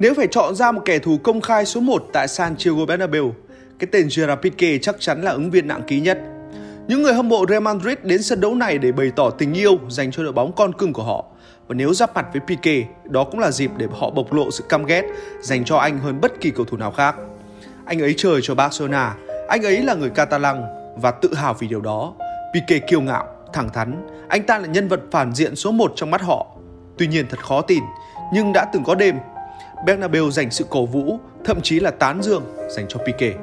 Nếu phải chọn ra một kẻ thù công khai số 1 tại Santiago Bernabeu, cái tên Gerard Piqué chắc chắn là ứng viên nặng ký nhất. Những người hâm mộ Real Madrid đến sân đấu này để bày tỏ tình yêu dành cho đội bóng con cưng của họ. Và nếu giáp mặt với Piqué, đó cũng là dịp để họ bộc lộ sự căm ghét dành cho anh hơn bất kỳ cầu thủ nào khác. Anh ấy chơi cho Barcelona, anh ấy là người Catalan và tự hào vì điều đó. Piqué kiêu ngạo, thẳng thắn, anh ta là nhân vật phản diện số 1 trong mắt họ. Tuy nhiên thật khó tin, nhưng đã từng có đêm Bernabeu dành sự cổ vũ, thậm chí là tán dương dành cho Pique.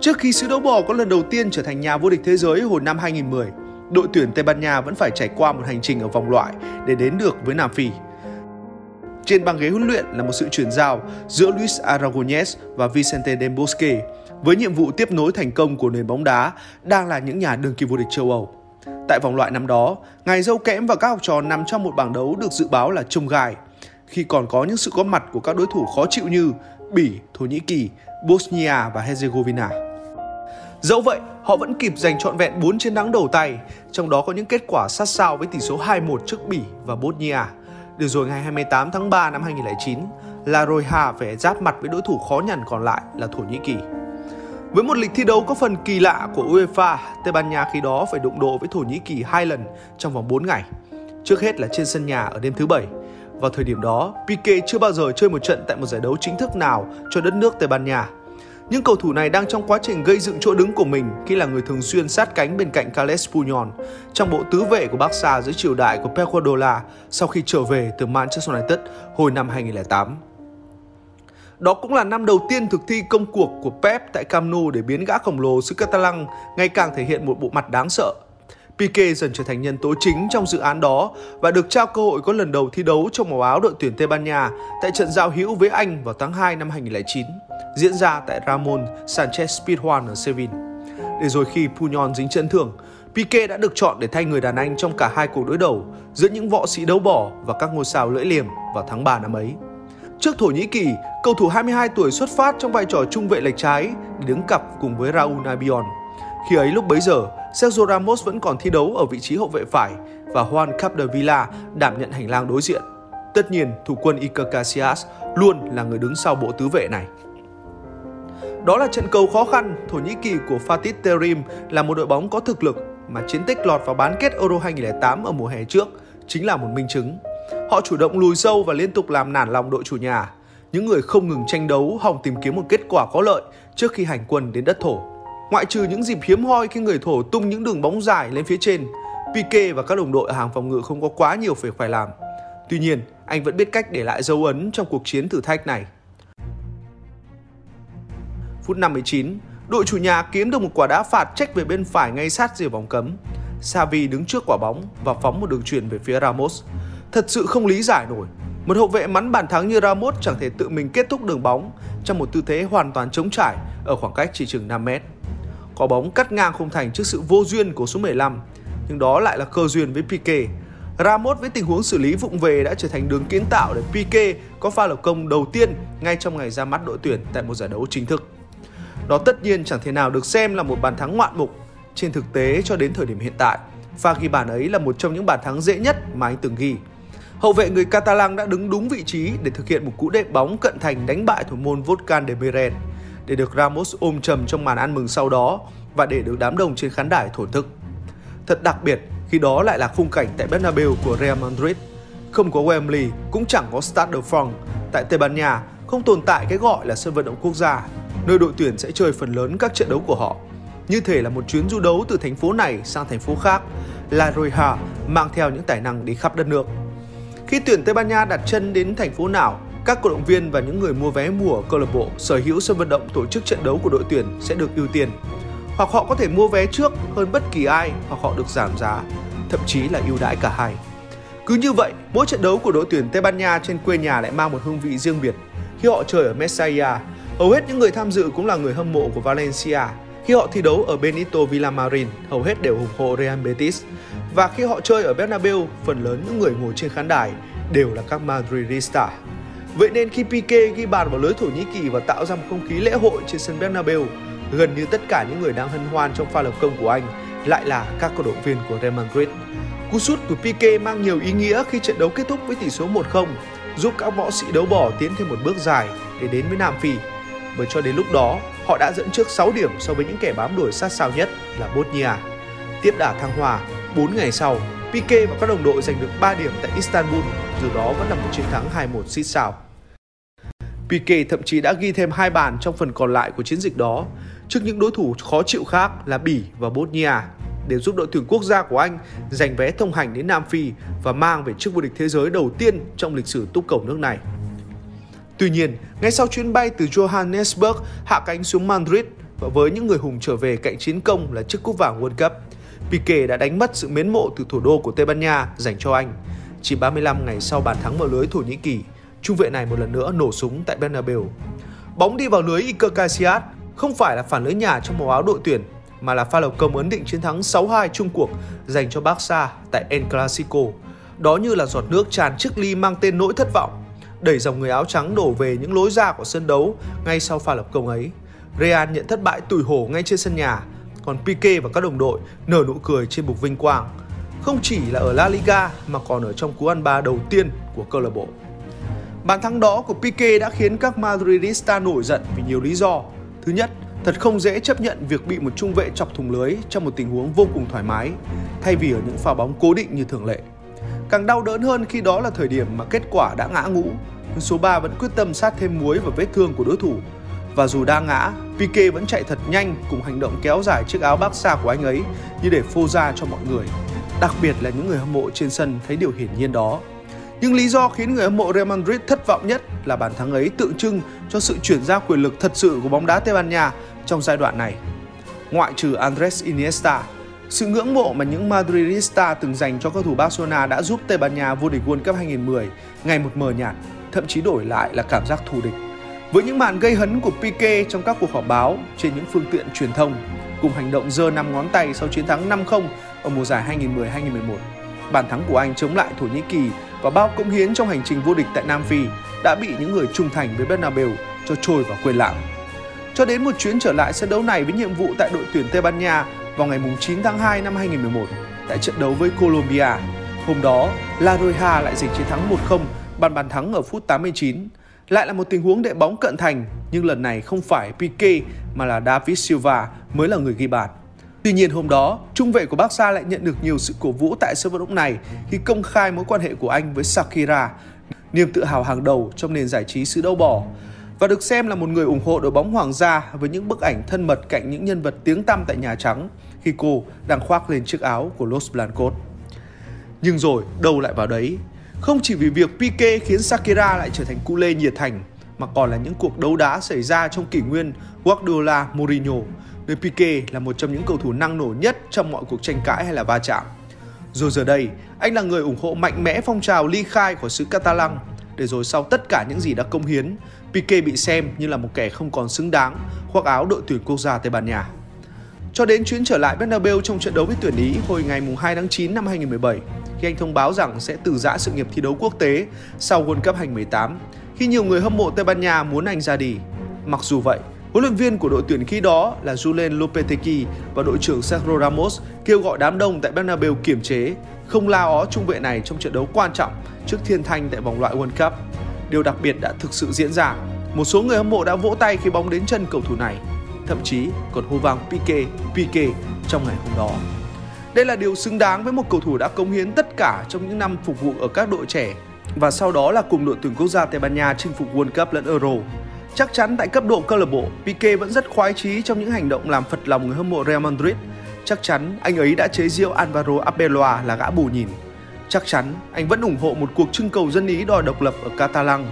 Trước khi xứ đấu bò có lần đầu tiên trở thành nhà vô địch thế giới hồi năm 2010, đội tuyển Tây Ban Nha vẫn phải trải qua một hành trình ở vòng loại để đến được với Nam Phi. Trên băng ghế huấn luyện là một sự chuyển giao giữa Luis Aragonés và Vicente Del Bosque với nhiệm vụ tiếp nối thành công của nền bóng đá đang là những nhà đương kim vô địch châu Âu. Tại vòng loại năm đó, ngài dâu kẽm và các học trò nằm trong một bảng đấu được dự báo là trông gai khi còn có những sự có mặt của các đối thủ khó chịu như Bỉ, Thổ Nhĩ Kỳ, Bosnia và Herzegovina. Dẫu vậy, họ vẫn kịp giành trọn vẹn 4 chiến thắng đầu tay, trong đó có những kết quả sát sao với tỷ số 2-1 trước Bỉ và Bosnia. Được rồi ngày 28 tháng 3 năm 2009, La Roja phải giáp mặt với đối thủ khó nhằn còn lại là Thổ Nhĩ Kỳ. Với một lịch thi đấu có phần kỳ lạ của UEFA, Tây Ban Nha khi đó phải đụng độ với Thổ Nhĩ Kỳ hai lần trong vòng 4 ngày. Trước hết là trên sân nhà ở đêm thứ bảy, vào thời điểm đó, Pique chưa bao giờ chơi một trận tại một giải đấu chính thức nào cho đất nước Tây Ban Nha. Những cầu thủ này đang trong quá trình gây dựng chỗ đứng của mình khi là người thường xuyên sát cánh bên cạnh Carles Puyol trong bộ tứ vệ của Barca dưới triều đại của Pep Guardiola sau khi trở về từ Manchester United hồi năm 2008. Đó cũng là năm đầu tiên thực thi công cuộc của Pep tại Camp Nou để biến gã khổng lồ xứ Catalan ngày càng thể hiện một bộ mặt đáng sợ Pique dần trở thành nhân tố chính trong dự án đó và được trao cơ hội có lần đầu thi đấu trong màu áo đội tuyển Tây Ban Nha tại trận giao hữu với Anh vào tháng 2 năm 2009, diễn ra tại Ramon Sanchez Pizjuan ở Seville. Để rồi khi Puyol dính chấn thương, Pique đã được chọn để thay người đàn anh trong cả hai cuộc đối đầu giữa những võ sĩ đấu bỏ và các ngôi sao lưỡi liềm vào tháng 3 năm ấy. Trước Thổ Nhĩ Kỳ, cầu thủ 22 tuổi xuất phát trong vai trò trung vệ lệch trái để đứng cặp cùng với Raúl Albion. Khi ấy lúc bấy giờ, Sergio Ramos vẫn còn thi đấu ở vị trí hậu vệ phải và Juan Capdevila đảm nhận hành lang đối diện. Tất nhiên, thủ quân Iker Casillas luôn là người đứng sau bộ tứ vệ này. Đó là trận cầu khó khăn, Thổ Nhĩ Kỳ của Fatih Terim là một đội bóng có thực lực mà chiến tích lọt vào bán kết Euro 2008 ở mùa hè trước chính là một minh chứng. Họ chủ động lùi sâu và liên tục làm nản lòng đội chủ nhà. Những người không ngừng tranh đấu hòng tìm kiếm một kết quả có lợi trước khi hành quân đến đất thổ. Ngoại trừ những dịp hiếm hoi khi người thổ tung những đường bóng dài lên phía trên, Pique và các đồng đội ở hàng phòng ngự không có quá nhiều việc phải làm. Tuy nhiên, anh vẫn biết cách để lại dấu ấn trong cuộc chiến thử thách này. Phút 59, đội chủ nhà kiếm được một quả đá phạt trách về bên phải ngay sát rìa vòng cấm. Xavi đứng trước quả bóng và phóng một đường truyền về phía Ramos. Thật sự không lý giải nổi. Một hậu vệ mắn bàn thắng như Ramos chẳng thể tự mình kết thúc đường bóng trong một tư thế hoàn toàn trống trải ở khoảng cách chỉ chừng 5 mét có bóng cắt ngang khung thành trước sự vô duyên của số 15, nhưng đó lại là cơ duyên với Pique. Ramos với tình huống xử lý vụng về đã trở thành đường kiến tạo để Pique có pha lập công đầu tiên ngay trong ngày ra mắt đội tuyển tại một giải đấu chính thức. Đó tất nhiên chẳng thể nào được xem là một bàn thắng ngoạn mục. Trên thực tế cho đến thời điểm hiện tại, pha ghi bàn ấy là một trong những bàn thắng dễ nhất mà anh từng ghi. Hậu vệ người Catalan đã đứng đúng vị trí để thực hiện một cú đệm bóng cận thành đánh bại thủ môn Volkan de Beren để được Ramos ôm trầm trong màn ăn mừng sau đó và để được đám đông trên khán đài thổn thức. Thật đặc biệt khi đó lại là khung cảnh tại Bernabeu của Real Madrid. Không có Wembley, cũng chẳng có Stade de France. Tại Tây Ban Nha, không tồn tại cái gọi là sân vận động quốc gia, nơi đội tuyển sẽ chơi phần lớn các trận đấu của họ. Như thể là một chuyến du đấu từ thành phố này sang thành phố khác, La Roja mang theo những tài năng đi khắp đất nước. Khi tuyển Tây Ban Nha đặt chân đến thành phố nào, các cổ động viên và những người mua vé mùa ở câu lạc bộ sở hữu sân vận động tổ chức trận đấu của đội tuyển sẽ được ưu tiên. Hoặc họ có thể mua vé trước hơn bất kỳ ai hoặc họ được giảm giá, thậm chí là ưu đãi cả hai. Cứ như vậy, mỗi trận đấu của đội tuyển Tây Ban Nha trên quê nhà lại mang một hương vị riêng biệt. Khi họ chơi ở Mestalla, hầu hết những người tham dự cũng là người hâm mộ của Valencia. Khi họ thi đấu ở Benito Villamarin, hầu hết đều ủng hộ Real Betis. Và khi họ chơi ở Bernabeu, phần lớn những người ngồi trên khán đài đều là các Madridista. Vậy nên khi Pique ghi bàn vào lưới Thổ Nhĩ Kỳ và tạo ra một không khí lễ hội trên sân Bernabeu, gần như tất cả những người đang hân hoan trong pha lập công của anh lại là các cổ động viên của Real Madrid. Cú sút của Pique mang nhiều ý nghĩa khi trận đấu kết thúc với tỷ số 1-0. giúp các võ sĩ đấu bỏ tiến thêm một bước dài để đến với Nam Phi. Bởi cho đến lúc đó, họ đã dẫn trước 6 điểm so với những kẻ bám đuổi sát sao nhất là Bosnia. Tiếp đà thăng hoa, 4 ngày sau, Pique và các đồng đội giành được 3 điểm tại Istanbul, dù đó vẫn là một chiến thắng 2-1 xít xào. Pique thậm chí đã ghi thêm hai bàn trong phần còn lại của chiến dịch đó trước những đối thủ khó chịu khác là Bỉ và Bosnia để giúp đội tuyển quốc gia của Anh giành vé thông hành đến Nam Phi và mang về chức vô địch thế giới đầu tiên trong lịch sử túc cầu nước này. Tuy nhiên, ngay sau chuyến bay từ Johannesburg hạ cánh xuống Madrid và với những người hùng trở về cạnh chiến công là chiếc cúp vàng World Cup, Pique đã đánh mất sự mến mộ từ thủ đô của Tây Ban Nha dành cho anh. Chỉ 35 ngày sau bàn thắng mở lưới Thổ Nhĩ Kỳ, trung vệ này một lần nữa nổ súng tại Bernabeu. Bóng đi vào lưới Iker Casillas không phải là phản lưới nhà trong màu áo đội tuyển mà là pha lập công ấn định chiến thắng 6-2 chung cuộc dành cho Barca tại El Clasico. Đó như là giọt nước tràn chiếc ly mang tên nỗi thất vọng, đẩy dòng người áo trắng đổ về những lối ra của sân đấu ngay sau pha lập công ấy. Real nhận thất bại tủi hổ ngay trên sân nhà, còn Pique và các đồng đội nở nụ cười trên bục vinh quang. Không chỉ là ở La Liga mà còn ở trong cú ăn ba đầu tiên của câu lạc bộ. Bàn thắng đó của Pique đã khiến các Madridista nổi giận vì nhiều lý do. Thứ nhất, thật không dễ chấp nhận việc bị một trung vệ chọc thủng lưới trong một tình huống vô cùng thoải mái, thay vì ở những pha bóng cố định như thường lệ. Càng đau đớn hơn khi đó là thời điểm mà kết quả đã ngã ngũ, nhưng số 3 vẫn quyết tâm sát thêm muối vào vết thương của đối thủ. Và dù đa ngã, Pique vẫn chạy thật nhanh cùng hành động kéo dài chiếc áo Barca của anh ấy như để phô ra cho mọi người. Đặc biệt là những người hâm mộ trên sân thấy điều hiển nhiên đó. Nhưng lý do khiến người hâm mộ Real Madrid thất vọng nhất là bàn thắng ấy tượng trưng cho sự chuyển giao quyền lực thật sự của bóng đá Tây Ban Nha trong giai đoạn này. Ngoại trừ Andres Iniesta, sự ngưỡng mộ mà những Madridista từng dành cho cầu thủ Barcelona đã giúp Tây Ban Nha vô địch World Cup 2010 ngày một mờ nhạt, thậm chí đổi lại là cảm giác thù địch. Với những màn gây hấn của Pique trong các cuộc họp báo trên những phương tiện truyền thông, cùng hành động giơ năm ngón tay sau chiến thắng 5-0 ở mùa giải 2010-2011, bàn thắng của anh chống lại Thổ Nhĩ Kỳ và bao công hiến trong hành trình vô địch tại Nam Phi đã bị những người trung thành với Bernabeu cho trôi vào quên lãng. Cho đến một chuyến trở lại sân đấu này với nhiệm vụ tại đội tuyển Tây Ban Nha vào ngày 9 tháng 2 năm 2011 tại trận đấu với Colombia. Hôm đó, La Roja lại giành chiến thắng 1-0 bàn bàn thắng ở phút 89. Lại là một tình huống đệ bóng cận thành, nhưng lần này không phải Pique mà là David Silva mới là người ghi bàn. Tuy nhiên hôm đó, trung vệ của Barca lại nhận được nhiều sự cổ vũ tại sân vận động này khi công khai mối quan hệ của anh với Shakira, niềm tự hào hàng đầu trong nền giải trí xứ đâu bỏ, và được xem là một người ủng hộ đội bóng hoàng gia với những bức ảnh thân mật cạnh những nhân vật tiếng tăm tại Nhà Trắng khi cô đang khoác lên chiếc áo của Los Blancos. Nhưng rồi, đâu lại vào đấy. Không chỉ vì việc Pique khiến Shakira lại trở thành cu lê nhiệt thành, mà còn là những cuộc đấu đá xảy ra trong kỷ nguyên Guardiola Mourinho, nơi Pique là một trong những cầu thủ năng nổ nhất trong mọi cuộc tranh cãi hay là va chạm. Rồi giờ đây, anh là người ủng hộ mạnh mẽ phong trào ly khai của xứ Catalan, để rồi sau tất cả những gì đã công hiến, Pique bị xem như là một kẻ không còn xứng đáng khoác áo đội tuyển quốc gia Tây Ban Nha. Cho đến chuyến trở lại Bernabeu trong trận đấu với tuyển Ý hồi ngày 2 tháng 9 năm 2017, khi anh thông báo rằng sẽ từ giã sự nghiệp thi đấu quốc tế sau World Cup 2018, khi nhiều người hâm mộ Tây Ban Nha muốn anh ra đi. Mặc dù vậy, huấn luyện viên của đội tuyển khi đó là Julen Lopetegui và đội trưởng Sergio Ramos kêu gọi đám đông tại Bernabeu kiểm chế, không la ó trung vệ này trong trận đấu quan trọng trước Thiên Thanh tại vòng loại World Cup. Điều đặc biệt đã thực sự diễn ra. Một số người hâm mộ đã vỗ tay khi bóng đến chân cầu thủ này, thậm chí còn hô vang Pique, Pique trong ngày hôm đó. Đây là điều xứng đáng với một cầu thủ đã cống hiến tất cả trong những năm phục vụ ở các đội trẻ và sau đó là cùng đội tuyển quốc gia Tây Ban Nha chinh phục World Cup lẫn Euro. Chắc chắn tại cấp độ câu lạc bộ, Pique vẫn rất khoái chí trong những hành động làm phật lòng người hâm mộ Real Madrid. Chắc chắn anh ấy đã chế giễu Alvaro Arbeloa là gã bù nhìn. Chắc chắn anh vẫn ủng hộ một cuộc trưng cầu dân Ý đòi độc lập ở Catalan.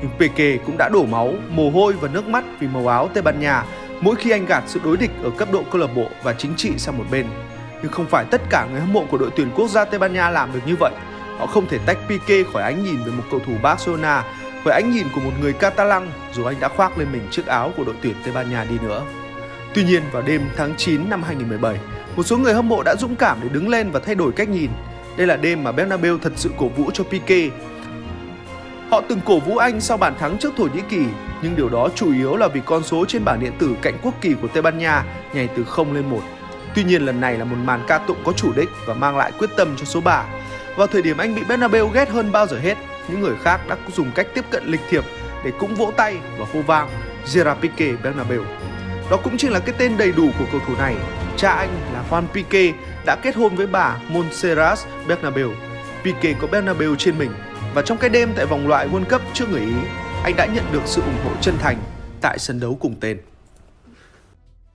Nhưng Pique cũng đã đổ máu, mồ hôi và nước mắt vì màu áo Tây Ban Nha mỗi khi anh gạt sự đối địch ở cấp độ câu lạc bộ và chính trị sang một bên. Nhưng không phải tất cả người hâm mộ của đội tuyển quốc gia Tây Ban Nha làm được như vậy. Họ không thể tách Pique khỏi ánh nhìn về một cầu thủ Barcelona, khỏi ánh nhìn của một người Catalan dù anh đã khoác lên mình chiếc áo của đội tuyển Tây Ban Nha đi nữa. Tuy nhiên vào đêm tháng 9 năm 2017, một số người hâm mộ đã dũng cảm để đứng lên và thay đổi cách nhìn. Đây là đêm mà Bernabeu thật sự cổ vũ cho Pique. Họ từng cổ vũ anh sau bàn thắng trước Thổ Nhĩ Kỳ, nhưng điều đó chủ yếu là vì con số trên bảng điện tử cạnh quốc kỳ của Tây Ban Nha nhảy từ 0 lên 1. Tuy nhiên lần này là một màn ca tụng có chủ đích và mang lại quyết tâm cho số 3. Vào thời điểm anh bị Bernabeu ghét hơn bao giờ hết, những người khác đã dùng cách tiếp cận lịch thiệp để cũng vỗ tay và hô vang Gerard Piqué Bernabeu. Đó cũng chính là cái tên đầy đủ của cầu thủ này. Cha anh là Juan Piqué đã kết hôn với bà Montserrat Bernabeu. Piqué có Bernabeu trên mình và trong cái đêm tại vòng loại World Cup trước người Ý, anh đã nhận được sự ủng hộ chân thành tại sân đấu cùng tên.